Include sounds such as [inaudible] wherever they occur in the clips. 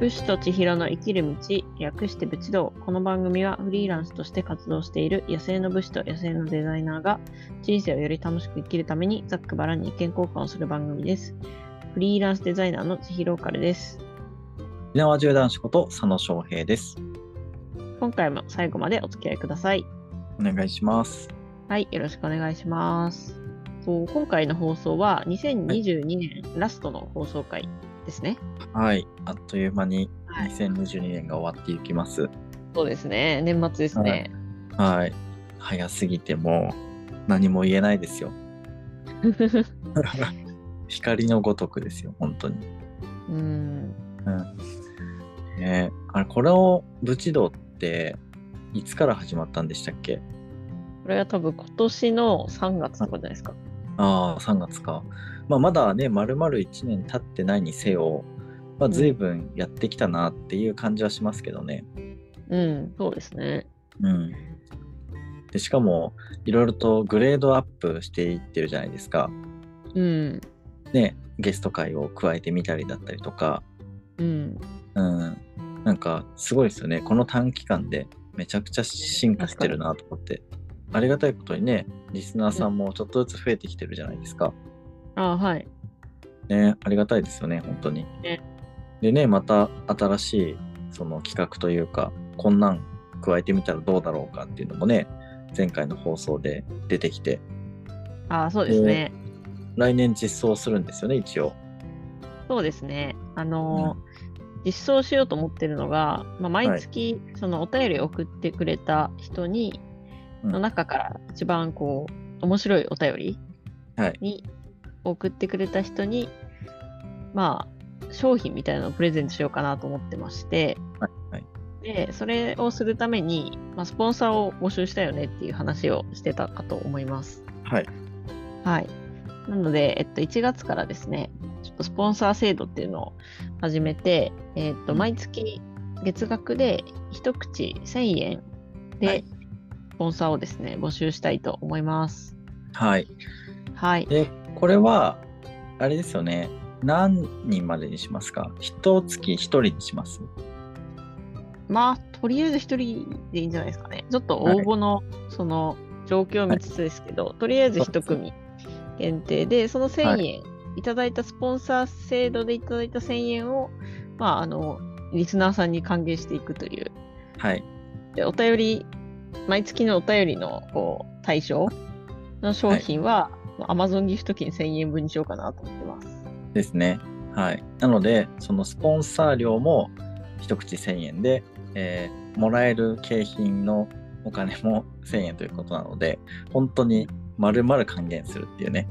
武士と千尋の生きる道、略して武士道。この番組はフリーランスとして活動している野生の武士と野生のデザイナーが人生をより楽しく生きるためにざっくばらんに意見交換をする番組です。フリーランスデザイナーの千尋オカルです。沖縄縦男子こと佐野翔平です。今回も最後までお付き合いください。お願いします。はい、よろしくお願いします。そう今回の放送は2022年ラストの放送回ですね。はい。あっという間にはい2022年が終わっていきます。そうですね。年末ですね。はい。早すぎてもう何も言えないですよ。[laughs] 光のごとくですよ、本当に。うん。うん。ねあれ、これを武士道っていつから始まったんでしたっけ？これは多分今年の3月とかじゃないですか。ああ、3月か。まあ、まだね、丸々1年経ってないにせよ、まあ、うん随分やってきたなっていう感じはしますけどね。うん、そうですね。うん。で、しかも、いろいろとグレードアップしていってるじゃないですか。うん。ね、ゲスト会を加えてみたりだったりとか、うん。うん。なんか、すごいですよね。この短期間でめちゃくちゃ進化してるなと思って。ありがたいことにね、リスナーさんもちょっとずつ増えてきてるじゃないですか。あはい。ね、ありがたいですよね、本当に。ねでね、また新しいその企画というか、こんなん加えてみたらどうだろうかっていうのもね、前回の放送で出てきて、あそうですね。来年実装するんですよね、一応。そうですね。あのー実装しようと思ってるのが、まあ、毎月、そのお便りを送ってくれた人に、うんの中から一番こう、面白いお便りはい。に送ってくれた人に、まあ、商品みたいなのをプレゼントしようかなと思ってまして、はい。はい。で、それをするために、まあ、スポンサーを募集したよねっていう話をしてたかと思います。はい。はい。なので、えっと、1月からですね、ちょっとスポンサー制度っていうのを始めて、えっと、うん毎月月額で一口1000円はでい、スポンサーをですね、募集したいと思います。はい。はい。で、これは、あれですよね。何人までにしますか？一月一人にします？まあ、とりあえず一人でいいんじゃないですかね。ちょっと応募の、その、状況を見つつですけど、とりあえず一組限定で、その1000円、、はいただいたスポンサー制度でいただいた1000円を、まあ、あの、リスナーさんに還元していくという。はい。で、お便り、毎月のお便りの、こう、対象の商品は、Amazon ギフト券1000円分にしようかなと思ってます。ですね。はい。なので、そのスポンサー料も一口1000円で、えーもらえる景品のお金も1000円ということなので、本当に丸々還元するっていうね。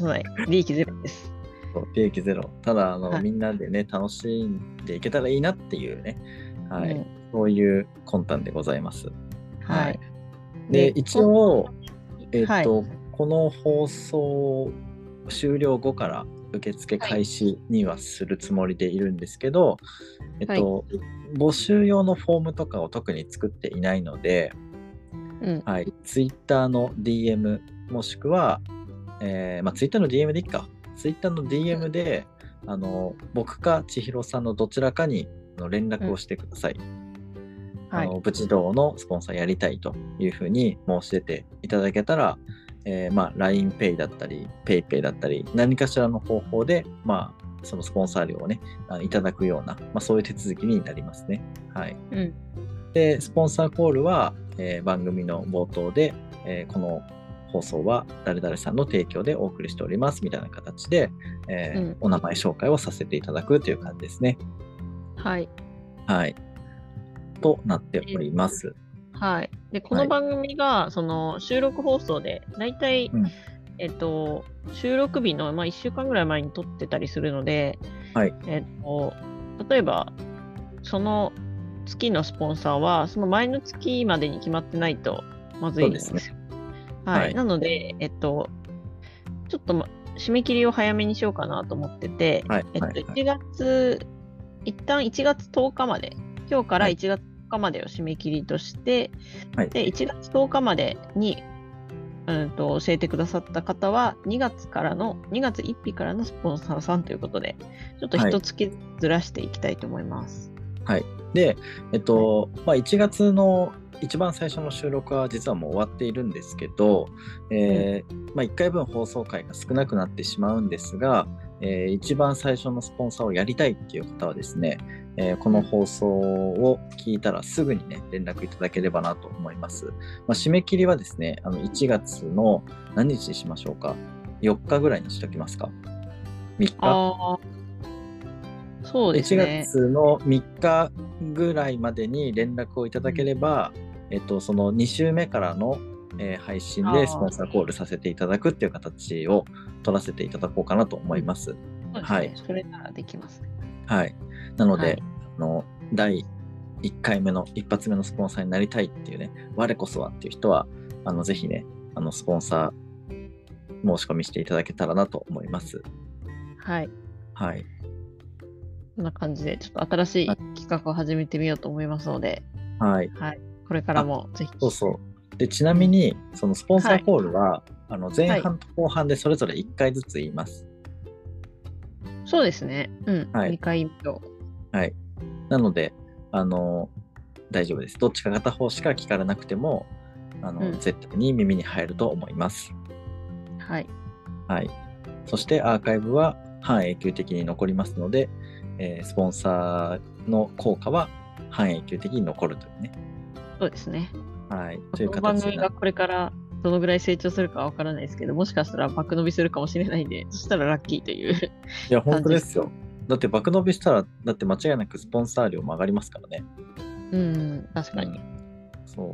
はい。利益ゼロです。利益ゼロ。ただ、あの、はいみんなでね、楽しんでいけたらいいなっていうね。はい。うんそういう魂胆でございます。はい。で、一応、えっ、はいと、この放送終了後から受付開始にはするつもりでいるんですけど、えっと、募集用のフォームとかを特に作っていないので、うん。はい、Twitter の DM もしくは、えーまあ、Twitter の DM でいいか。Twitter の DM で、あの僕か千尋さんのどちらかにあの連絡をしてください。はいあのブチ道のスポンサーやりたいというふうに申し出ていただけたら、えーまあ、LINEPay だったり PayPay だったり何かしらの方法で、まあ、そのスポンサー料をねいただくような、まあ、そういう手続きになりますね。はい、うん。でスポンサーコールは、えー番組の冒頭で、えーこの放送は誰々さんの提供でお送りしておりますみたいな形で、えーうんお名前紹介をさせていただくという感じですね。はい。はい。となっております。はい。で、この番組が、その、収録放送で、だいたい、うんえっと、収録日の、まあ、1週間ぐらい前に撮ってたりするので、はい。えっと、例えば、その月のスポンサーは、その前の月までに決まってないと、まずいんですよ。すはい。はいなので、えっと、ちょっと、ま、締め切りを早めにしようかなと思ってて、はい。えっと、はい。1月、一旦1月10日まで、今日からはい1月10日までを締め切りとして、はいで、1月10日までに、うんと教えてくださった方は、2月からの、2月1日からのスポンサーさんということで、ちょっと一月ずらしていきたいと思います。はい。で、えっと、まあ、1月の一番最初の収録は実はもう終わっているんですけど、えーまあ、1回分放送回が少なくなってしまうんですが、えー一番最初のスポンサーをやりたいっていう方はですね、えーこの放送を聞いたらすぐにね、連絡いただければなと思います。まあ、締め切りはですね、あの1月の何日にしましょうか ?4 日ぐらいにしときますか ?3 日？そうですね1。月の3日ぐらいまでに連絡をいただければ、えっと、その2週目からの、えー配信でスポンサーコールさせていただくっていう形を取らせていただこうかなと思います。すねはいそれならできますね。はい。なので、はいあの第1回目の一発目のスポンサーになりたいっていうね、我こそはっていう人は、あのぜひね、あのスポンサー申し込みしていただけたらなと思います。はい。はい。こんな感じで、ちょっと新しいはい企画を始めてみようと思いますので、はい。はい。これからもぜひ。そうそう。で、ちなみに、そのスポンサーコールは、あの前半と後半でそれぞれ1回ずつ言います。そうですね。うん。はい2回目を。はい。なので、あの、大丈夫です。どっちか片方しか聞かれなくても、あの、うん絶対に耳に入ると思います。はい。はい。そしてアーカイブは半永久的に残りますので、えースポンサーの効果は半永久的に残るというね。そうですね。はい。こという形にな組がこれからどのぐらい成長するかわからないですけど、もしかしたら爆伸びするかもしれないんで、そしたらラッキーという。いや、本当ですよ。だって爆伸びしたら、だって間違いなくスポンサー料も上がりますからね。うん、確かに。そ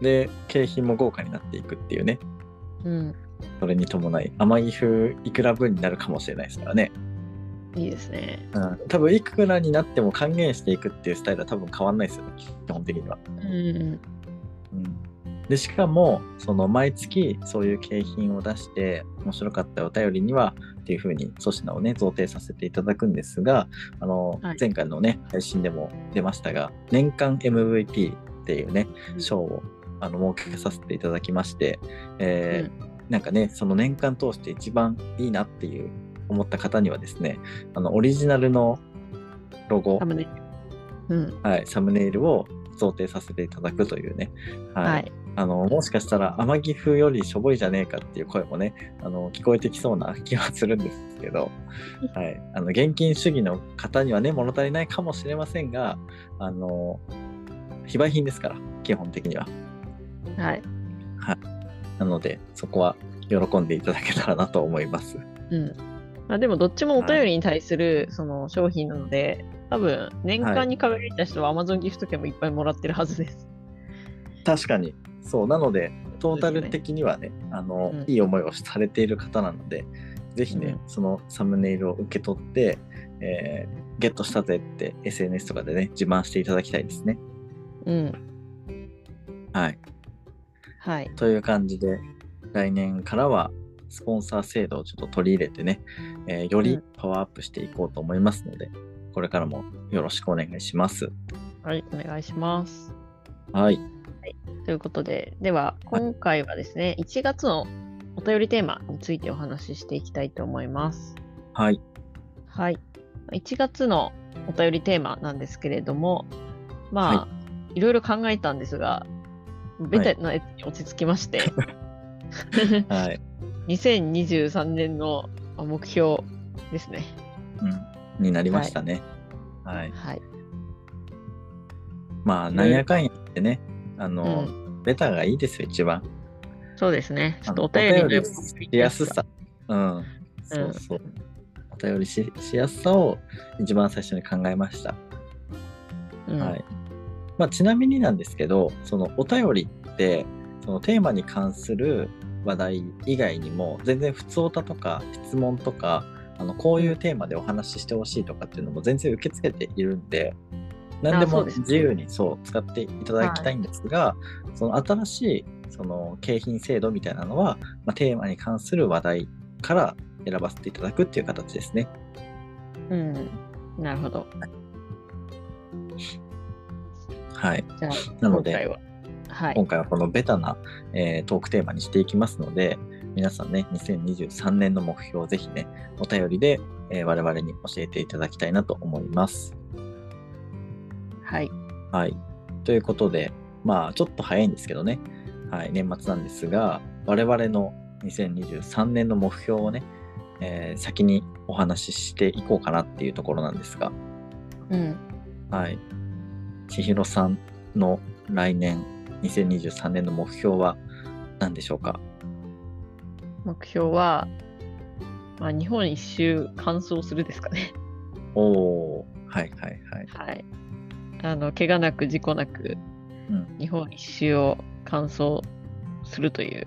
う。で、景品も豪華になっていくっていうね。うん、それに伴い、甘い風いくら分になるかもしれないですからね。いいですね。うん。多分いくらになっても還元していくっていうスタイルは多分変わんないですよね。基本的には。うん、うん。で、しかも、その毎月そういう景品を出して、面白かったお便りには、っていうふうに粗品をね、贈呈させていただくんですが、あの、はい。前回のね、配信でも出ましたが、年間 MVP っていうね、賞をあの設けさせていただきまして、えーなんかね、その年間通して一番いいなっていう思った方にはですね、あのオリジナルのロゴサ、ムネ。うん、はい、サムネイルを贈呈させていただくというね、はい。はい。あのもしかしたら天城風よりしょぼいじゃねえかっていう声もねあの聞こえてきそうな気はするんですけど、[laughs] はい、あの現金主義の方にはね物足りないかもしれませんがあの非売品ですから基本的にははい。なのでそこは喜んでいただけたらなと思いますうん。まあ、でも、どっちもお便りに対するその商品なので、多分、年間に輝いた人は Amazon ギフト券もいっぱいもらってるはずです。確かにそうなのでトータル的にはねあの、うんいい思いをされている方なのでぜひね、うそのサムネイルを受け取って、えーゲットしたぜって SNS とかでね自慢していただきたいですねうん。はいはい。という感じで来年からはスポンサー制度をちょっと取り入れてね、えーよりうんパワーアップしていこうと思いますので、これからもよろしくお願いしますはい。お願いします。はいということで、では、今回はですね、1月のお便りテーマについてお話ししていきたいと思います。はい。はい。1月のお便りテーマなんですけれども、まあ、い、ろいろ考えたんですが、ベタなやつに落ち着きまして、[laughs] はい、[laughs] 2023年の目標ですね。うん、になりましたね。はい。はい。まあ、なんやかんやってね、あの、ベタがいいですよ、一番。そうですね。ちょっとお便りしやすさ。うん。そうそう。お便りししやすさを一番最初に考えました。うん、はい。まあ、ちなみになんですけど、そのお便りって、そのテーマに関する話題以外にも、全然普通おたとか質問とか、あのこういうテーマでお話ししてほしいとかっていうのも全然受け付けているんで、何でも自由にそう使っていただきたいんですが、その新しいその景品制度みたいなのは、まあ、テーマに関する話題から選ばせていただくっていう形ですね。うん。なるほど。はい。じゃあ、なので今回は。はい。今回はこのベタな、えートークテーマにしていきますので、皆さんね、2023年の目標をぜひね、お便りで、えー我々に教えていただきたいなと思います。はい。はい。ということで、まあ、ちょっと早いんですけどね、はい、年末なんですが、我々の2023年の目標をね、えー先にお話ししていこうかなっていうところなんですが、うん。はい。千尋さんの来年、2023年の目標は何でしょうか？目標は、まあ、日本一周完走するですかね。おー、はいはいはい。はい。あの、怪我なく事故なく、うん日本一周を完走するという。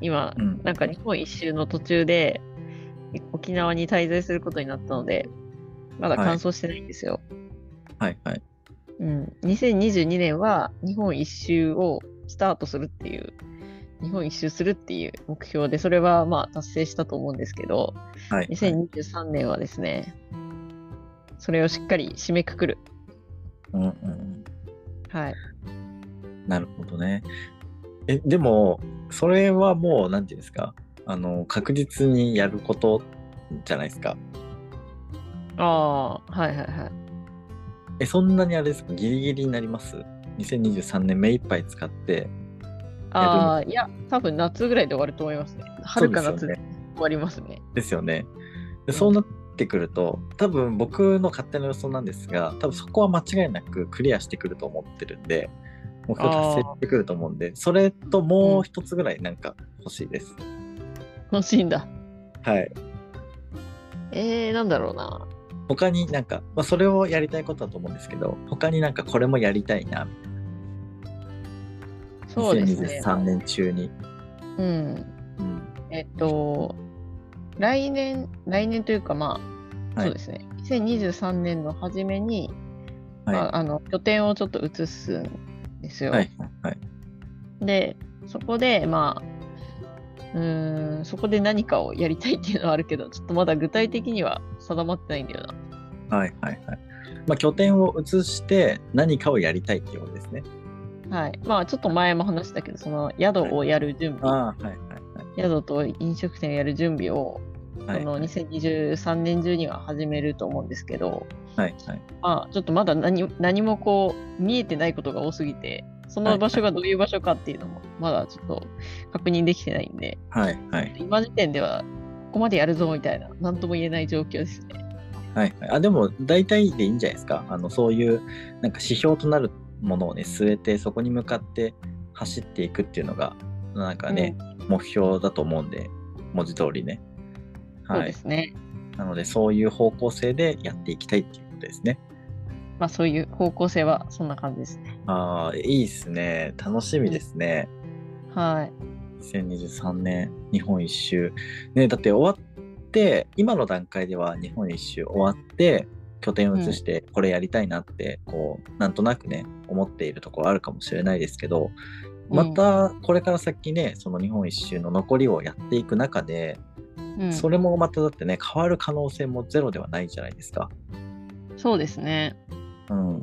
今、うんなんか日本一周の途中で、沖縄に滞在することになったので、まだ完走してないんですよ。はいはい。うん。2022年は日本一周をスタートするっていう、日本一周するっていう目標で、それはまあ達成したと思うんですけど、はい、はい。2023年はですね、それをしっかり締めくくる。うんうん。はい。なるほどね。え、でも、それはもう、なんていうんですか、あの、確実にやることじゃないですか？ああ、はいはいはい。え、そんなにあれですか、ギリギリになります ?2023 年目いっぱい使って、ああ、いや、多分夏ぐらいで終わると思いますね。春か夏で終わりますね。ですよね。うんでそうなってくると、多分僕の勝手な予想なんですが、多分そこは間違いなくクリアしてくると思ってるんで、目標達成してくると思うんで、それともう一つぐらいなんか欲しいです。欲しいんだ。はい。えー、なんだろうな。他になんか、まあ、それをやりたいことだと思うんですけど、他になんかこれもやりたいな、そうですね。2023年中に。うん。うん。えっと、来年、来年というかまあ、はいそうですね。2023年の初めに、はい。まあ、あの拠点をちょっと移すんですよ。はい。はい。で、そこで、まあ、うーん、そこで何かをやりたいっていうのはあるけど、ちょっとまだ具体的には定まってないんだよな。はい。はい。はい。まあ、拠点を移して何かをやりたいっていうことですね。はい。まあ、ちょっと前も話したけど、その宿をやる準備、ああ、はい。はい。宿と飲食店をやる準備を、はい。そのはい。2023年中には始めると思うんですけど、はい。はい。まあ、ちょっとまだ何何もこう見えてないことが多すぎて、その場所がどういう場所かっていうのもまだちょっと確認できてないんで、はい。はい。今時点ではここまでやるぞみたいな、なんとも言えない状況ですね。はい。はい。あ、でも、大体でいいんじゃないですか。あの、そういう、なんか指標となるものをね、据えて、そこに向かって走っていくっていうのが、なんかね、目標だと思うんで、文字通りね。そうはい。ですね。なので、そういう方向性でやっていきたいっていうことですね。まあそういう方向性はそんな感じですね。ああ、いいですね。楽しみですね。はい。2023年、日本一周。ね、だって終わって、今の段階では日本一周終わって、拠点を移してこれやりたいなって、こう、なんとなくね、思っているところあるかもしれないですけど、またこれから先ね、その日本一周の残りをやっていく中で、うん、それもまただってね、変わる可能性もゼロではないじゃないですか。そうですね。うん。う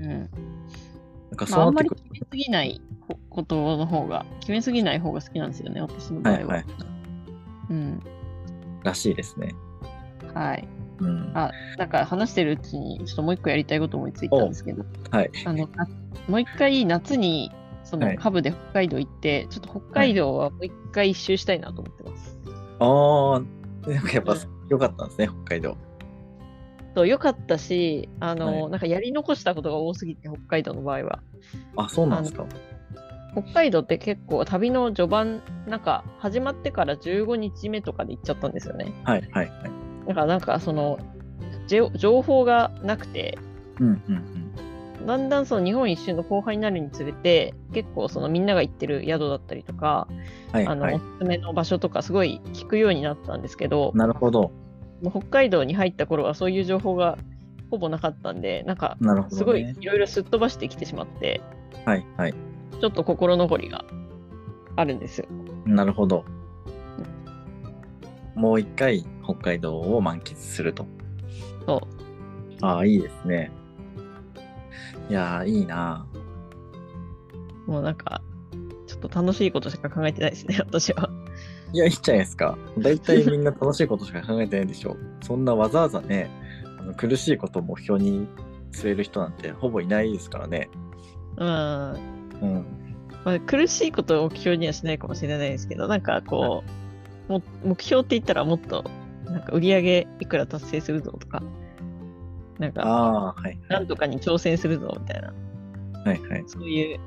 ん。なんかまあ、あまりそうんなってくる決めすぎないこことの方が、決めすぎない方が好きなんですよね、私の場合は。はいはい。うん。らしいですね。はい。うん。あ、なんか話してるうちに、ちょっともう一個やりたいこと思いついたんですけど、はい。あの、なもう一回夏に、そはいのカブで北海道行って、ちょっと北海道はもう一回一周したいなと思ってます。ああ、なんかやっぱうん良かったんですね、北海道。と良かったし、あの、はいなんかやり残したことが多すぎて、北海道の場合は。あ、そうなんですか。北海道って結構旅の序盤、なんか始まってから15日目とかで行っちゃったんですよね。はいはいはい。だからなんかその、情報がなくて、うんうんうん。だんだんその日本一周の後輩になるにつれて、結構そのみんなが行ってる宿だったりとか、あの、はいはいお。すすめの場所とかすごい聞くようになったんですけど、なるほど。北海道に入った頃はそういう情報がほぼなかったんで、なんか。すごいいろいろすっ飛ばしてきてしまって、はいはい。ちょっと心残りがあるんですよ。なるほど。もう一回北海道を満喫すると。そう。ああ、いいですね。いやー、いいなもうなんか、ちょっと楽しいことしか考えてないですね、[laughs] 私は。いや、いいじゃないですか。大体みんな楽しいことしか考えてないでしょ。そんなわざわざね、あの苦しいことを目標に据える人なんてほぼいないですからね。うん。うん。まあ、苦しいことを目標にはしないかもしれないですけど、なんかこう、も目標って言ったらもっと、なんか売り上げいくら達成するぞとか、なんか。なんとかに挑戦するぞみたいな、はいはい。そういう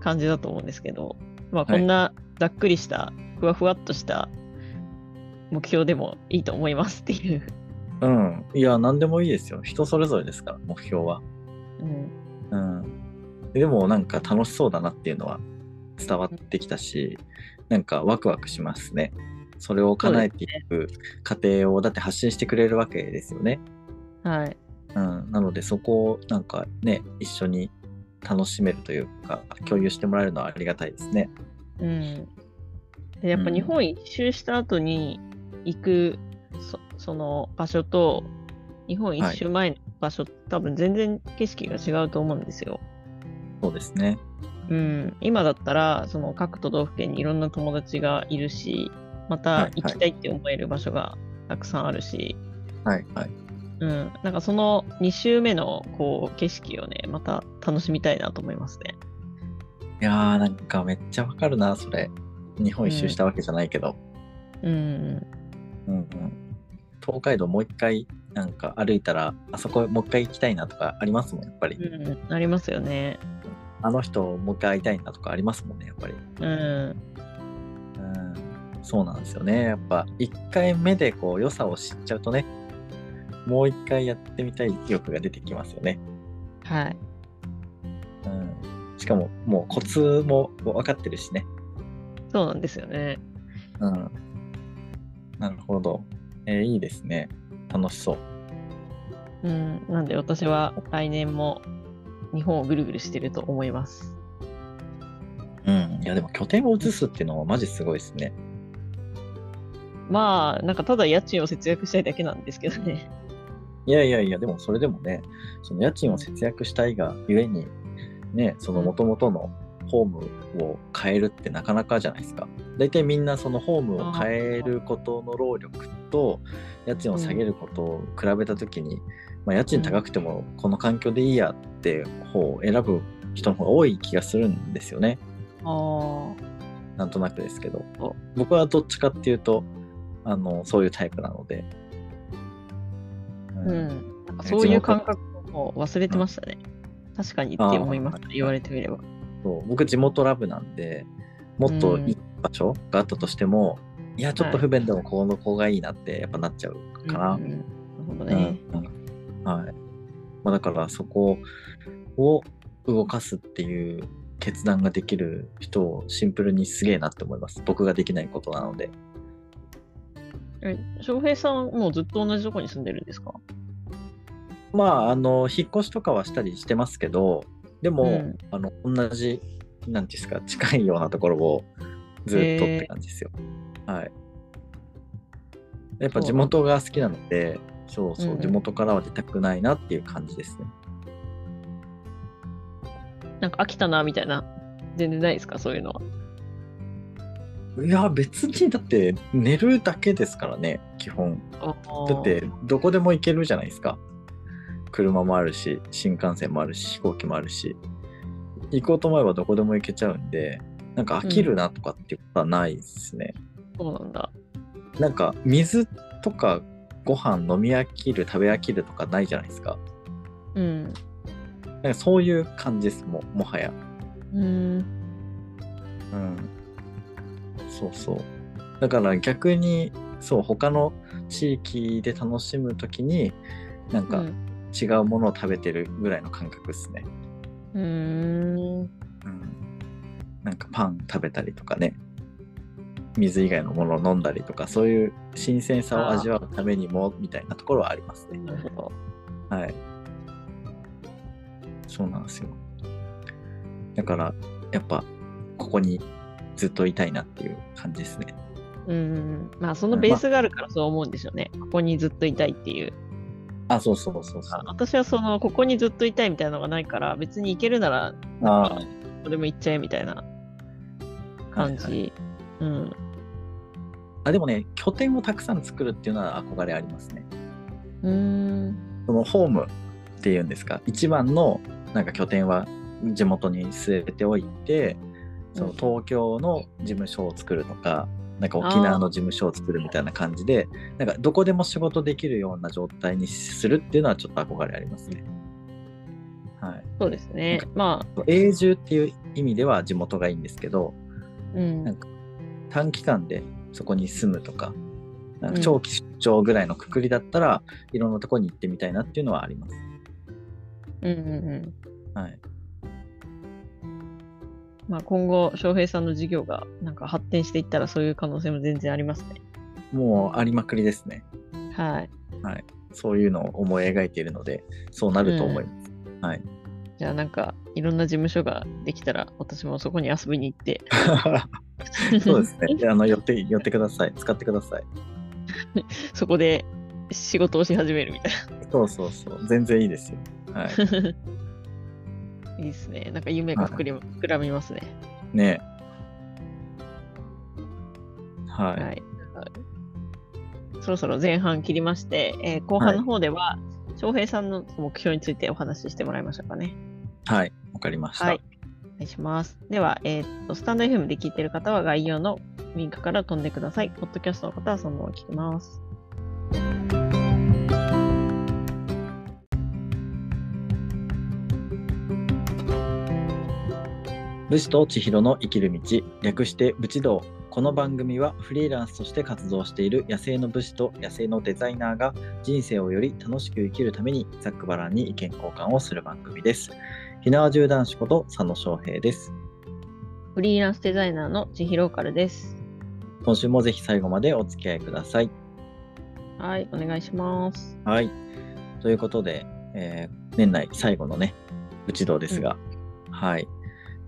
感じだと思うんですけど、まあ、はいこんなざっくりした、ふわふわっとした目標でもいいと思いますっていう。うん。いや、なんでもいいですよ。人それぞれですから、目標は。うん。うん。でも、なんか楽しそうだなっていうのは伝わってきたし、なんかワクワクしますね。それを叶えていく過程を、だって発信してくれるわけですよね。はい。うん。なので、そこをなんかね、一緒に楽しめるというか、共有してもらえるのはありがたいですね。うん。でやっぱうん日本一周した後に行くそその場所と、日本一周前の場所、多分全然景色が違うと思うんですよ。そうですね。うん、今だったらその各都道府県にいろんな友達がいるしまたはいはい行きたいって思える場所がたくさんあるし、はいはい。うん、なんかその2周目のこう景色をねまた楽しみたいなと思いますね。いやー、なんかめっちゃわかるな、それ。日本一周したわけじゃないけど。うん、うんうん。東海道もう一回、なんか歩いたら、あそこもう一回行きたいなとかありますもん、やっぱり。うん、ありますよね。あの人もう一回会いたいなとかありますもんね、やっぱり。うん、うん。そうなんですよね。やっぱ、一回目でこう、良さを知っちゃうとね、もう一回やってみたい欲が出てきますよね。はい。うん。しかも、もうコツも分かってるしね。そうなんですよね。うん。なるほど。えーいいですね。楽しそう。うん、なんで私は来年も日本をぐるぐるしてると思います。うん。いや、でも拠点を移すっていうのはマジすごいですね。まあ、なんかただ家賃を節約したいだけなんですけどね。いやいやいや、でもそれでもね、その家賃を節約したいがゆえに、ね、その元々のホームを変えるってなかなかじゃないですか。大体みんなそのホームを変えることの労力と家賃を下げることを比べたときに、まあ、家賃高くてもこの環境でいいやって方を選ぶ人の方が多い気がするんですよね。あなんとなくですけどお。僕はどっちかっていうと、あの、そういうタイプなので。あ、ううん。なんかそういう感覚を忘れてましたね。確かにって思いました、言われてみれば。そう僕地元ラブなんでもっといい場所があったとしても、いやちょっと不便でもこの子がいいなってやっぱなっちゃうかな。なるほどね。はいまあ、だからそこを動かすっていう決断ができる人をシンプルにすげえなって思います。僕ができないことなので。え翔平さん、もうずっと同じとこに住んでるんですか？まあ、あの、引っ越しとかはしたりしてますけど、でも、うんあの、同じ、なんていうんですか、近いようなところをずっとって感じですよ。はい。やっぱ地元が好きなので、そうそう、うんうん地元からは出たくないなっていう感じですね。なんか飽きたな、みたいな。全然ないですかそういうのは？いや、別にだって寝るだけですからね、基本。だって、どこでも行けるじゃないですか。車もあるし、新幹線もあるし、飛行機もあるし。行こうと思えばどこでも行けちゃうんで、なんか飽きるなとかっていうことはないですね。そうなんだ。なんか水とかご飯飲み飽きる、食べ飽きるとかないじゃないですか。うん。なんかそういう感じです、ももはや。うーん。うん。そうそう。だから逆に、そう、他の地域で楽しむときに、なんかうん違うものを食べてるぐらいの感覚ですね。うーん。うん。なんかパン食べたりとかね。水以外のものを飲んだりとか、そういう新鮮さを味わうためにも、みたいなところはありますね。なるほど。はい。そうなんですよ。だから、やっぱ、ここにずっといたいなっていう感じですね。うん。まあ、そのベースがあるからそう思うんですよね。ここにずっといたいっていう。あ、そうそうそうそう。私はその、ここにずっといたいみたいなのがないから、別に行けるなら、あこれも行っちゃえみたいな感じ。うん。あでもね、拠点をたくさん作るっていうのは憧れありますね。うーん。そのホームっていうんですか、一番のなんか拠点は地元に据えておいて、その東京の事務所を作るとか、なんか沖縄の事務所を作るみたいな感じで、なんかどこでも仕事できるような状態にするっていうのはちょっと憧れありますね。はい。そうですね。まあ、永住っていう意味では地元がいいんですけど、うん。なんか短期間でそこに住むとか、なんか長期出張ぐらいのくくりだったら、いろんなとこに行ってみたいなっていうのはあります。うんうんうん。はい。まあ、今後、翔平さんの事業がなんか発展していったらそういう可能性も全然ありますね。もうありまくりですね。はい。そういうのを思い描いているので、そうなると思います。はい。じゃあなんか、いろんな事務所ができたら、私もそこに遊びに行って。そうですね。であの寄って寄ってください。使ってください。[laughs] そこで仕事をし始めるみたいそうそうそう。全然いいですよ。はい。[laughs] な。いいですね。なんか夢が膨り膨らみますね。ねはい。はい。そろそろ前半切りまして、えー後半の方では、翔平さんの目標についてお話ししてもらいましょうかね。はい。わかりました。はい。お願いします。では、えーっと、スタンド FM で聞いている方は概要のリンクから飛んでください。ポッドキャストの方はそのまま聞きます。武士と千尋の生きる道、略して武士道。この番組はフリーランスとして活動している野生の武士と野生のデザイナーが人生をより楽しく生きるためにざっくばらんに意見交換をする番組です。ひなわじゅう男子こと佐野翔平です。フリーランスデザイナーの千尋カルです。今週もぜひ最後までお付き合いください。はい、お願いします。はい。ということで、えー年内最後のね、武士道ですが、はい。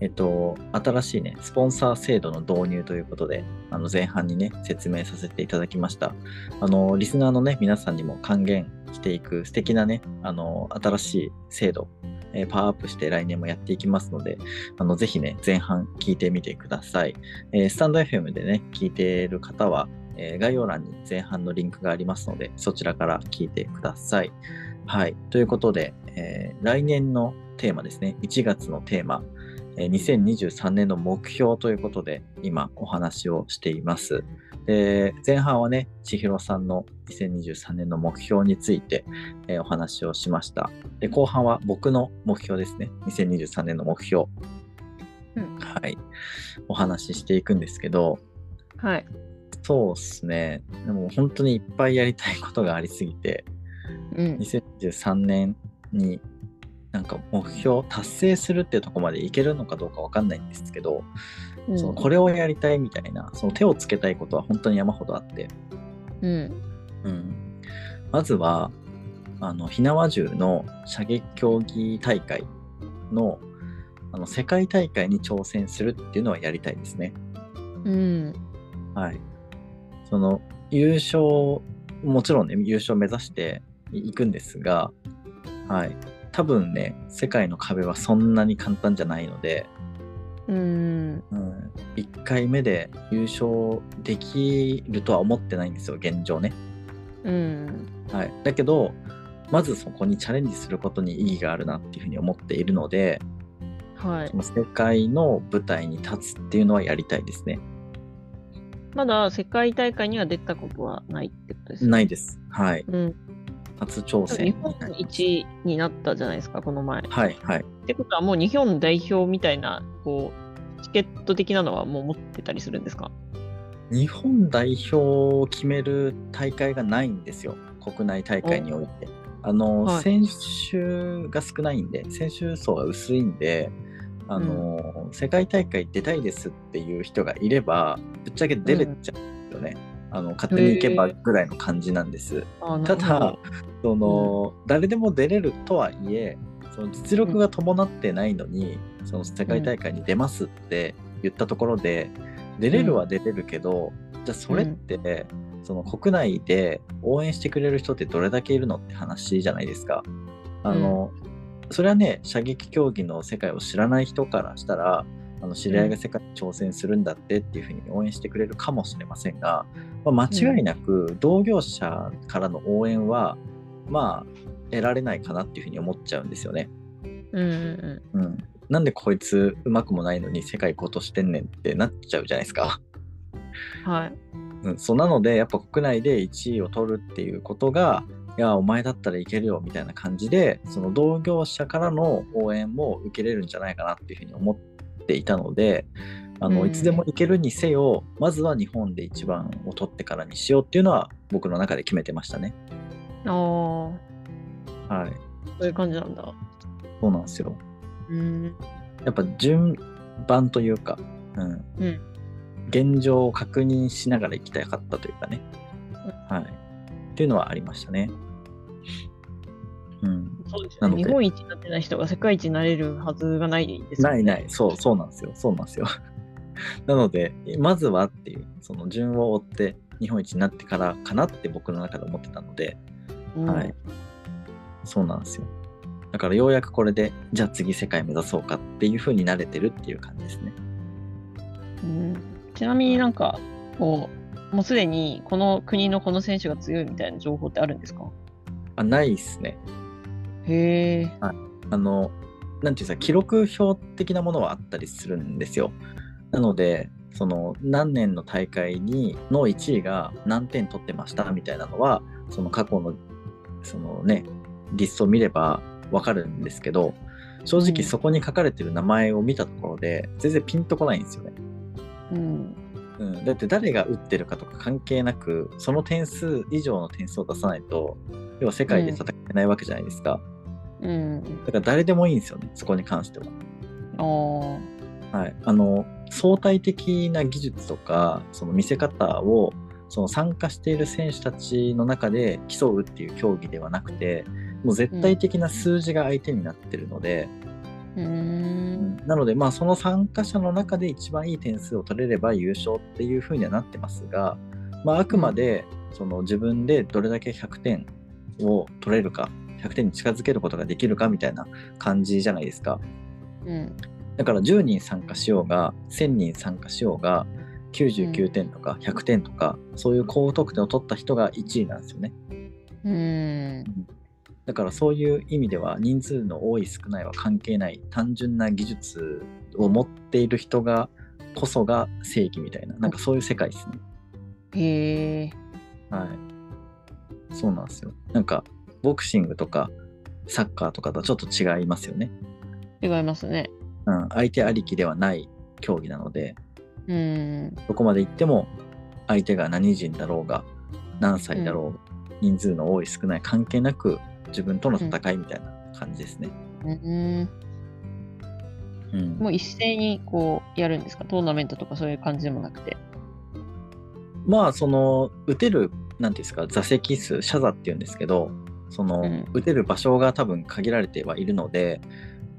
えっと、新しいね、スポンサー制度の導入ということで、あの前半にね、説明させていただきました。あの、リスナーのね、皆さんにも還元していく素敵なね、あの、新しい制度、えーパワーアップして来年もやっていきますので、あの、ぜひね、前半聞いてみてください。えースタンド FM でね、聞いている方は、えー概要欄に前半のリンクがありますので、そちらから聞いてください。はい。ということで、えー来年のテーマですね、1月のテーマ、2023年の目標ということで、今お話をしています。で前半はね、千尋さんの2023年の目標について、えーお話をしました。で後半は僕の目標ですね、2023年の目標。うんはい。お話ししていくんですけど、はい。そうですね。でも本当にいっぱいやりたいことがありすぎて、うん。2023年になんか目標達成するっていうところまでいけるのかどうかわかんないんですけど、うんそのこれをやりたいみたいな、その手をつけたいことは本当に山ほどあって、うん。うん、まずは、あの、火縄銃の射撃競技大会のあの世界大会に挑戦するっていうのはやりたいですね。うん。はい。その優勝、もちろんね、優勝目指していくんですが、はい。多分ね、世界の壁はそんなに簡単じゃないので、うん。うん、1回目で優勝できるとは思ってないんですよ、現状ね。うん。はい。だけど、まずそこにチャレンジすることに意義があるなっていうふうに思っているので、はいそ。の世界の舞台に立つっていうのはやりたいですね。まだ世界大会には出たことはないってことですね。ないです。はい。うん。初挑戦日本一になったじゃないですか、この前。はい、はい。ってことはもう日本代表みたいな、こう、チケット的なのはもう持ってたりするんですか？日本代表を決める大会がないんですよ。国内大会において。あの、はい選手が少ないんで、選手層が薄いんで、あの、世界大会出たいですっていう人がいれば、ぶっちゃけ出れちゃうんですよね。あの、勝手に行けばぐらいの感じなんです。あただ、その、誰でも出れるとはいえ、その実力が伴ってないのに、その世界大会に出ますって言ったところで、出れるは出れるけど、じゃあそれって、その国内で応援してくれる人ってどれだけいるのって話じゃないですか。あの、それはね、射撃競技の世界を知らない人からしたら、ああの知り合いが世界に挑戦するんだってっていうふうに応援してくれるかもしれませんが、まあ、間違いなく同業者からの応援は、まあ得られないかなっていうふうに思っちゃうんですよね。うんうんうん、なんでこいつうまくもないのに世界行こうとしてんねんってなっちゃうじゃないですか。うん。はい。うん、そうなのでやっぱ国内で1位を取るっていうことがいやお前だったらいけるよみたいな感じでその同業者からの応援も受けれるんじゃないかなっていうふうに思っていたのであの、うんいつでもいけるにせよまずは日本で一番を取ってからにしようっていうのは僕の中で決めてましたね。ああ、はい、そういう感じなんだ。そうなんですよ。うん。やっぱ順番というか、うん、うん。現状を確認しながら行きたかったというかね。はい。っていうのはありましたね。うん。そうですなのでよね。日本一になってない人が世界一になれるはずがないですよね。ないない。そう、そうなんですよ。そうなんですよ。[laughs] なので、まずはっていう、その順を追って日本一になってからかなって僕の中で思ってたので、うんはい。そうなんですよ。だからようやくこれで、じゃあ次世界目指そうかっていう風になれてるっていう感じですね。うんちなみになんか、こう、もうすでにこの国のこの選手が強いみたいな情報ってあるんですか？あ、ないっすね。へえ。あの、なんていうんですか、記録表的なものはあったりするんですよ。なので、その何年の大会にの1位が何点取ってましたみたいなのは、その過去のそのね、リストを見ればわかるんですけど、正直そこに書かれてる名前を見たところで、全然ピンとこないんですよね。うん。うん、だって誰が打ってるかとか関係なく、その点数以上の点数を出さないと、要は世界で戦えないわけじゃないですか。うん。だから誰でもいいんですよね、そこに関しては。はい、あの相対的な技術とかその見せ方をその参加している選手たちの中で競うっていう競技ではなくてもう絶対的な数字が相手になってるので、うーん。なのでまあその参加者の中で一番いい点数を取れれば優勝っていうふうにはなってますが、まあ、あくまでその自分でどれだけ100点を取れるか100点に近づけることができるかみたいな感じじゃないですか。うん。だから10人参加しようが1000人参加しようが99点とか100点とか、そういう高得点を取った人が1位なんですよね。うん。だからそういう意味では人数の多い少ないは関係ない単純な技術を持っている人がこそが正義みたいななんかそういう世界ですね。へえ。はい。そうなんですよ。なんかボクシングとかサッカーとかとはちょっと違いますよね。違いますね。うん、相手ありきではない競技なので、うん。どこまで行っても相手が何人だろうが何歳だろうが、人数の多い少ない関係なく自分との戦いみたいな感じですね。うん。うんもう一斉にこうやるんですか？トーナメントとかそういう感じでもなくて。まあその打てるなんていうんですか座席数シャザっていうんですけどその、うん打てる場所が多分限られてはいるので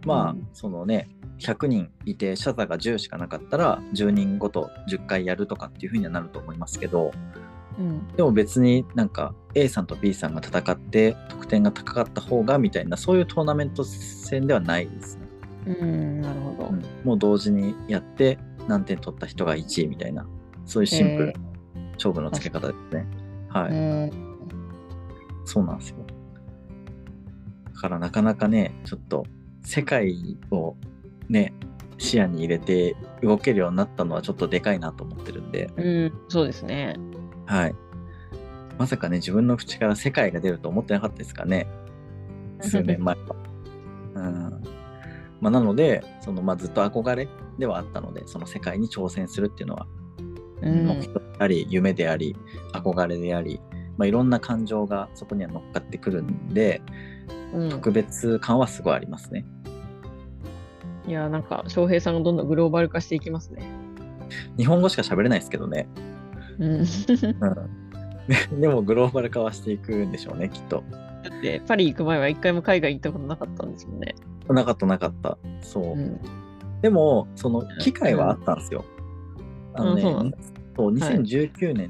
まあ、うんそのね100人いてシャザが10しかなかったら10人ごと10回やるとかっていう風にはなると思いますけどうん。でも別になんか A さんと B さんが戦って得点が高かった方がみたいなそういうトーナメント戦ではないですね。うん。なるほどう。んもう同時にやって何点取った人が1位みたいなそういうシンプルな勝負のつけ方ですね。はい、うん。そうなんですよ。だからなかなかねちょっと世界をね視野に入れて動けるようになったのはちょっとでかいなと思ってるんで、うん。そうですね。はい。まさかね自分の口から世界が出ると思ってなかったですからね数年前は。[laughs] うんまあ、なのでその、まあ、ずっと憧れではあったのでその世界に挑戦するっていうのはうん目標であり、夢であり憧れであり、まあ、いろんな感情がそこには乗っかってくるんでうん特別感はすごいありますね。いや、なんか、翔平さんがどんどんグローバル化していきますね。日本語しか喋れないですけどね。うん。うん、で [laughs] でもグローバル化はしていくんでしょうねきっと。だって、パリ行く前は一回も海外行ったことなかったんですもんね。なかったなかった。そう。うん。でもその機会はあったんですよ。あのね、うんそうなんだそう2019年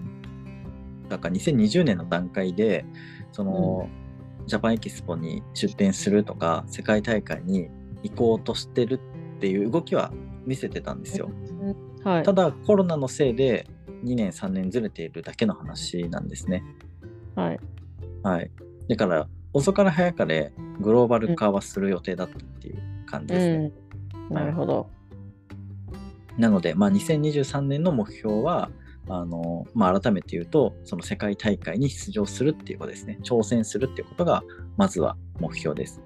だか2020年の段階でその、ジャパンエキスポに出展するとか世界大会に行こうとしてるっていう動きは見せてたんですよ。はい。ただコロナのせいで2年3年ずれているだけの話なんですね。はい。はい。だから遅から早かれグローバル化はする予定だったっていう感じですね。うん。なるほど。なので、まあ、2023年の目標はあの、まあ、改めて言うとその世界大会に出場するっていうことですね挑戦するっていうことがまずは目標です。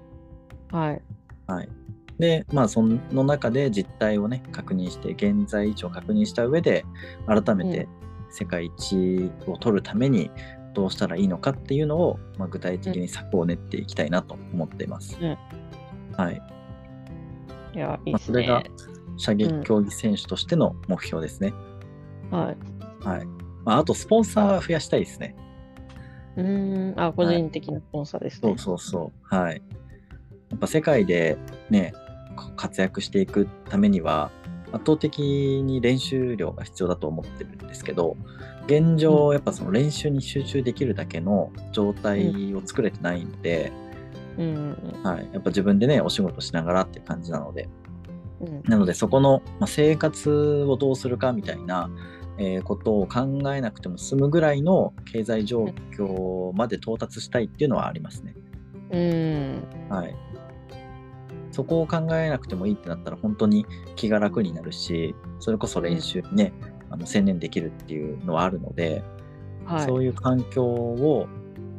はい。はい、でまあその中で実態をね確認して現在位置を確認した上で改めて世界一を取るためにどうしたらいいのかっていうのを、まあ、具体的に策を練っていきたいなと思っています。うんはいいや、いいまあ、ですね。それが射撃競技選手としての目標ですね。はい。はいまあ、あとスポンサー増やしたいですね。うーん。あ、個人的なスポンサーですね。そうそうそう。はい。やっぱ世界でね、活躍していくためには、圧倒的に練習量が必要だと思ってるんですけど、現状、やっぱその練習に集中できるだけの状態を作れてないので、うんうんはい。やっぱ自分でね、お仕事しながらっていう感じなので、うん。うんなのでそこの、まあ、生活をどうするかみたいな、えーことを考えなくても済むぐらいの経済状況まで到達したいっていうのはありますね。うん。はい。そこを考えなくてもいいってなったら本当に気が楽になるし、それこそ練習にね、あの専念できるっていうのはあるので、はい。そういう環境を、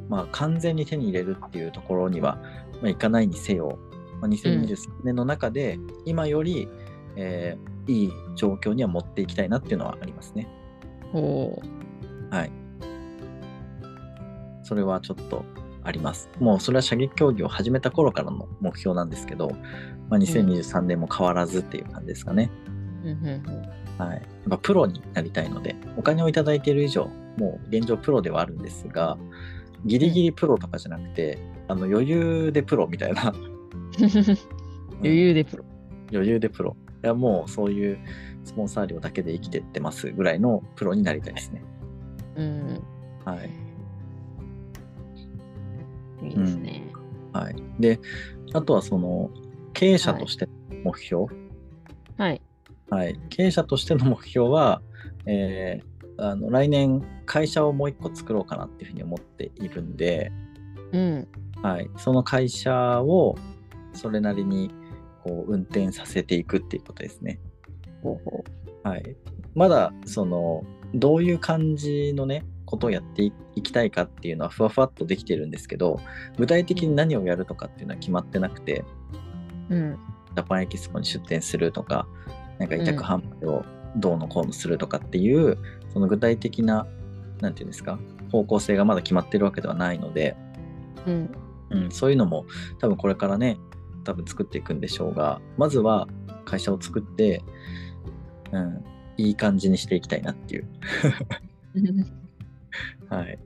まあ、完全に手に入れるっていうところには、まあ、いかないにせよ、まあ、2023年の中で今より、えーいい状況には持っていきたいなっていうのはありますね。おーはい。それはちょっとあります。もうそれは射撃競技を始めた頃からの目標なんですけど、まあ、2023年も変わらずっていう感じですかね。うんうんうんはい。やっぱプロになりたいので、お金をいただいている以上、もう現状プロではあるんですが、ギリギリプロとかじゃなくて、あの余裕でプロみたいな、[laughs] 余裕でプロ。余裕でプロ。いや、もうそういうスポンサー料だけで生きてってますぐらいのプロになりたいですね。うん。はい。いいですね。はい。で、あとはその、経営者としての目標。はい。はい。経営者としての目標は、えーあの来年会社をもう一個作ろうかなっていうふうに思っているんで、うん。はい、その会社をそれなりにこう運転させていくっていうことですね。ほうほはい、まだそのどういう感じのねことをやっていいきたいかっていうのはふわふわっとできてるんですけど具体的に何をやるとかっていうのは決まってなくてう。うん。ジャパンエキスポに出店するとかなんか委託うん販売をどうのこうのするとかっていう、その具体的ななんていうんですか方向性がまだ決まってるわけではないので、うん。うん、そういうのも多分これからね多分作っていくんでしょうがまずは会社を作って、うん、いい感じにしていきたいなっていう。[laughs] はい。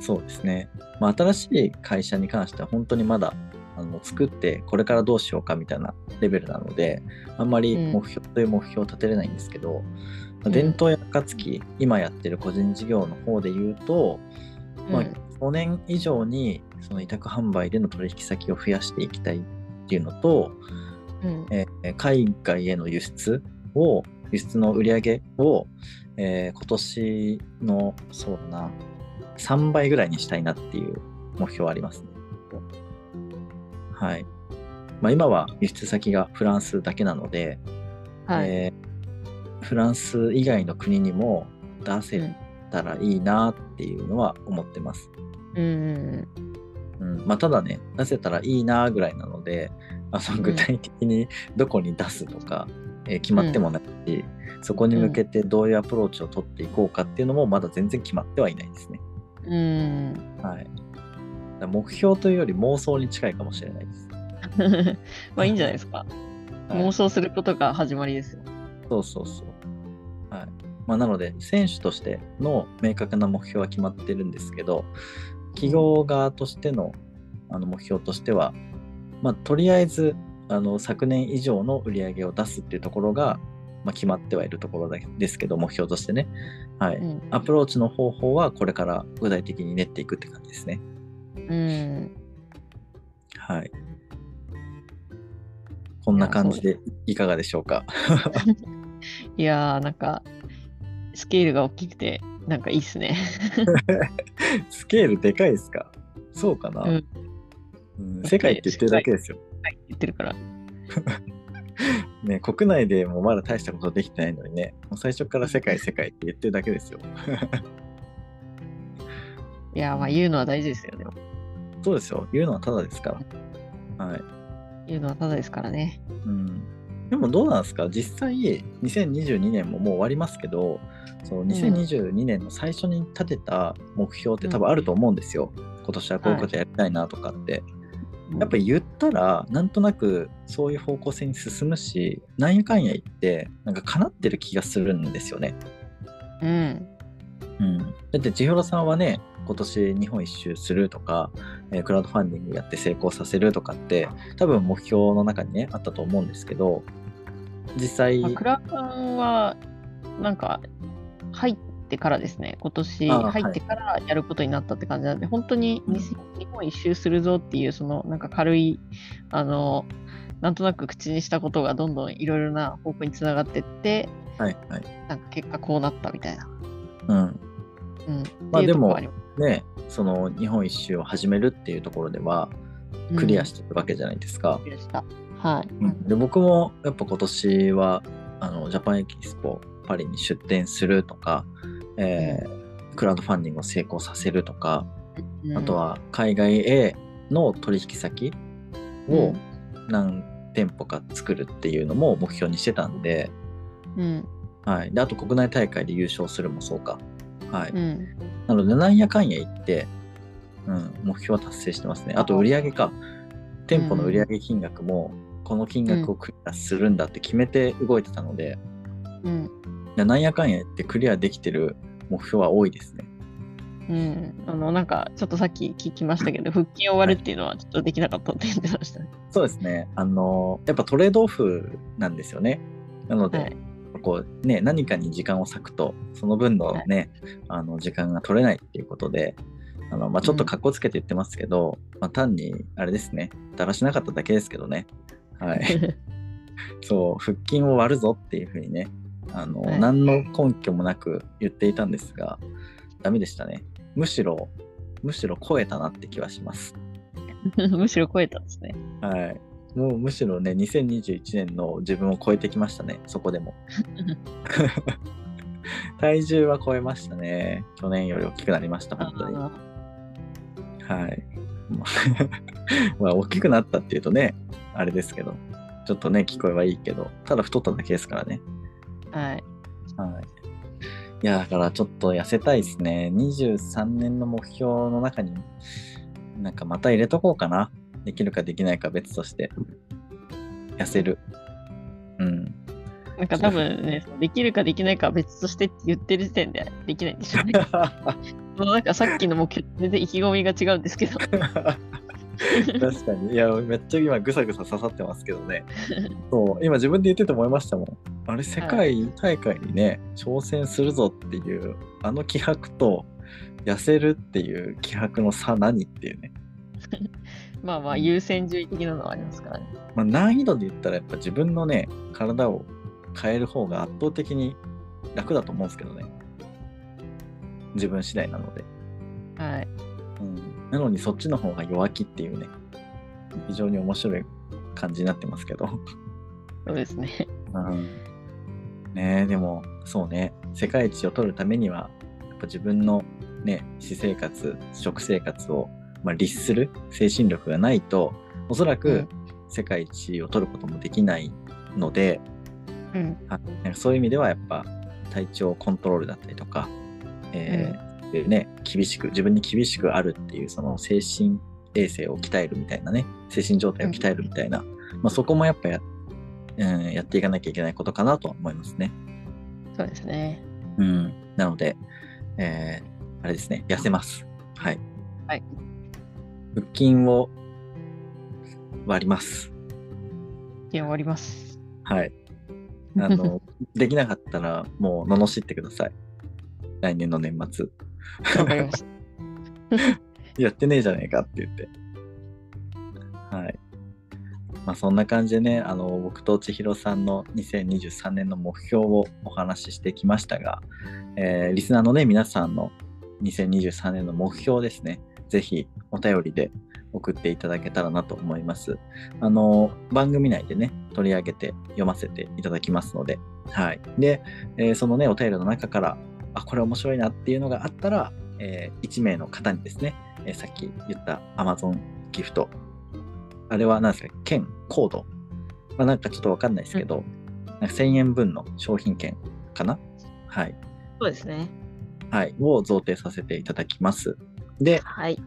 そうですね、まあ、新しい会社に関しては本当にまだあの作ってこれからどうしようかみたいなレベルなのであんまり目標という目標を立てれないんですけど、まあん。伝統や暁今やってる個人事業の方で言うと、まあ、5年以上にその委託販売での取引先を増やしていきたいっていうのと、うん。えー海外への輸出を輸出の売り上げを、えー今年のそうだな3倍ぐらいにしたいなっていう目標はありますね。はい。まあ、今は輸出先がフランスだけなので、はい。えーフランス以外の国にも出せたらいいなっていうのは思ってます。うん。うんまあ、ただね、出せたらいいなぐらいなので、あのん具体的にどこに出すとか、えー決まってもないし、そこに向けてどういうアプローチを取っていこうかっていうのもまだ全然決まってはいないですね。うん。はい、目標というより妄想に近いかもしれないです。[laughs] まあいいんじゃないですか。はい妄想することが始まりですよ。そうそうそう。はいまあ、なので、選手としての明確な目標は決まってるんですけど、企業側としてのあの目標としては、まあ、とりあえずあの昨年以上の売り上げを出すっていうところが、まあ、決まってはいるところだですけど、目標としてね。はい。うん。アプローチの方法はこれから具体的に練っていくって感じですね。うん。はい。こんな感じでいかがでしょうか？[laughs] いやー、なんか、スケールが大きくて、なんかいいっすね。[laughs] スケールでかいですか？そうかな、うんうん世界って言ってるだけですよ。はい、言ってるから。[laughs] ね、国内でもまだ大したことできてないのにね、もう最初から世界、世界って言ってるだけですよ。[laughs] いやー、まあ言うのは大事ですよね。そうですよ。言うのはただですから。はい。言うのはただですからね。うん。でもどうなんですか？実際、2022年ももう終わりますけど、その2022年の最初に立てた目標って多分あると思うんですよ。今年はこういうことやりたいなとかって。やっぱり言ったら、なんとなくそういう方向性に進むし、なんやかんや言って、なんか叶ってる気がするんですよね。うん。うん、だって千尋さんはね今年日本一周するとか、えークラウドファンディングやって成功させるとかって多分目標の中にねあったと思うんですけど実際。まあ、クラファンは、なんか、入ってからですね、今年入ってからやることになったって感じなんで、本当にうん日日本一周するぞっていう、その、なんか軽い、あの、なんとなく口にしたことがどんどんいろいろな方向につながってって、はいはい。なんか結果こうなったみたいな。うん。うん。まあでもねその日本一周を始めるっていうところではすクリアしてるわけじゃないですか、クリアした。はい。うんで僕もやっぱ今年はあのジャパンエキスポパリに出店するとか、えークラウドファンディングを成功させるとか、うんあと、は海外への取引先を何店舗か作るっていうのも目標にしてたんで、うん。はい、であと国内大会で優勝するもそうか。はい、うん。なのでなんやかんや言って、うん、目標は達成してますね。あと売上か。店舗の売上金額もこの金額をクリアするんだって決めて動いてたので、うん。でなんやかんや言ってクリアできてる目標は多いですね。うん。あの、なんか、ちょっとさっき聞きましたけど、腹筋を割るっていうのはちょっとできなかったって言ってましたね。そうですね。あの、やっぱトレードオフなんですよね。なので、はいこうね、何かに時間を割くと、その分のね、あの時間が取れないっていうことで、あのまあ、ちょっと格好つけて言ってますけど、まあ、単に、あれですね、だらしなかっただけですけどね。はい。[laughs] そう、腹筋を割るぞっていうふうにね、あの、はい何の根拠もなく言っていたんですが、ダメでしたね。むしろ、むしろ超えたなって気はします。[laughs] むしろ超えたんですね。はい。もうむしろね、2021年の自分を超えてきましたね、そこでも。[laughs] 体重は超えましたね。去年より大きくなりました、本当に。あはい。まあ、大きくなったっていうとね、あれですけど、ちょっとね、聞こえはいいけど、ただ太っただけですからね。ーはい。はい。いや、だからちょっと痩せたいですね。23年の目標の中に、なんかまた入れとこうかな。できるかできないか別として。痩せる。うん。なんか多分ね、できるかできないかは別としてって言ってる時点でできないんでしょうね。[laughs] もうなんかさっきの目標全然意気込みが違うんですけど。[laughs] [laughs] 確かに。いや、めっちゃ今ぐさぐさ刺さってますけどね。そう、今自分で言ってて思いましたもん。あれ、世界大会にね、挑戦するぞっていう、あの気迫と、痩せるっていう気迫の差何っていうね。[laughs] まあまあ優先順位的なのはありますからね。まあ、難易度で言ったらやっぱ自分のね、体を変える方が圧倒的に楽だと思うんですけどね。自分次第なので。はい。うん、なのにそっちの方が弱気っていうね、非常に面白い感じになってますけど。そうですね。うん、ねえでもそうね世界一を取るためにはやっぱ自分のね私生活食生活を、まあ、律する精神力がないとおそらくうん世界一を取ることもできないので、うん。そういう意味ではやっぱ体調コントロールだったりとか、えーでね、厳しく自分に厳しくあるっていうその精神衛生を鍛えるみたいなね精神状態を鍛えるみたいな、まあ、そこもやっぱや,、うん、やっていかなきゃいけないことかなとは思いますね。そうですね。うん、なので、えーあれですね痩せます。はい。はい腹筋を割ります。いや、終わります。はい。あの、[laughs] できなかったらもう罵ってください。来年の年末。わかりました。[laughs] やってねえじゃねえかって言って。はい。まあ、そんな感じでね、あの僕と千尋さんの2023年の目標をお話ししてきましたが、えーリスナーのね、皆さんの2023年の目標ですね、ぜひお便りで送っていただけたらなと思います。あの、番組内でね、取り上げて読ませていただきますので、はい。で、えーそのね、お便りの中から、あ、これ面白いなっていうのがあったら、え1名の方にですね、えーさっき言った Amazon ギフト、あれは何ですか、券、コード、まあ、なんかちょっとわかんないですけど、なんか1000円分の商品券かな？はい。そうですね。はい。を贈呈させていただきます。で、はい。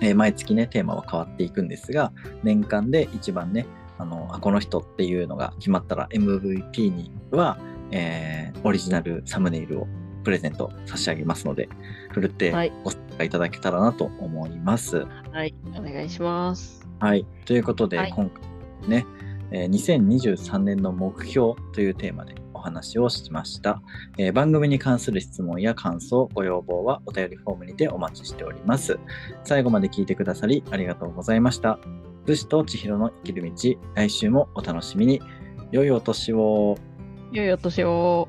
えー毎月ね、テーマは変わっていくんですが、年間で一番ね、あの、あこの人っていうのが決まったら MVP には、えーオリジナルサムネイルをプレゼント差し上げますので、ふるってはいご参加いただけたらなと思います。はい。お願いします。はい。ということで、はい今回ね、えー2023年の目標というテーマでお話をしました、えー番組に関する質問や感想、ご要望はお便りフォームにてお待ちしております。最後まで聞いてくださりありがとうございました。武士と千尋の生きる道、来週もお楽しみに。良いお年を。良いお年を。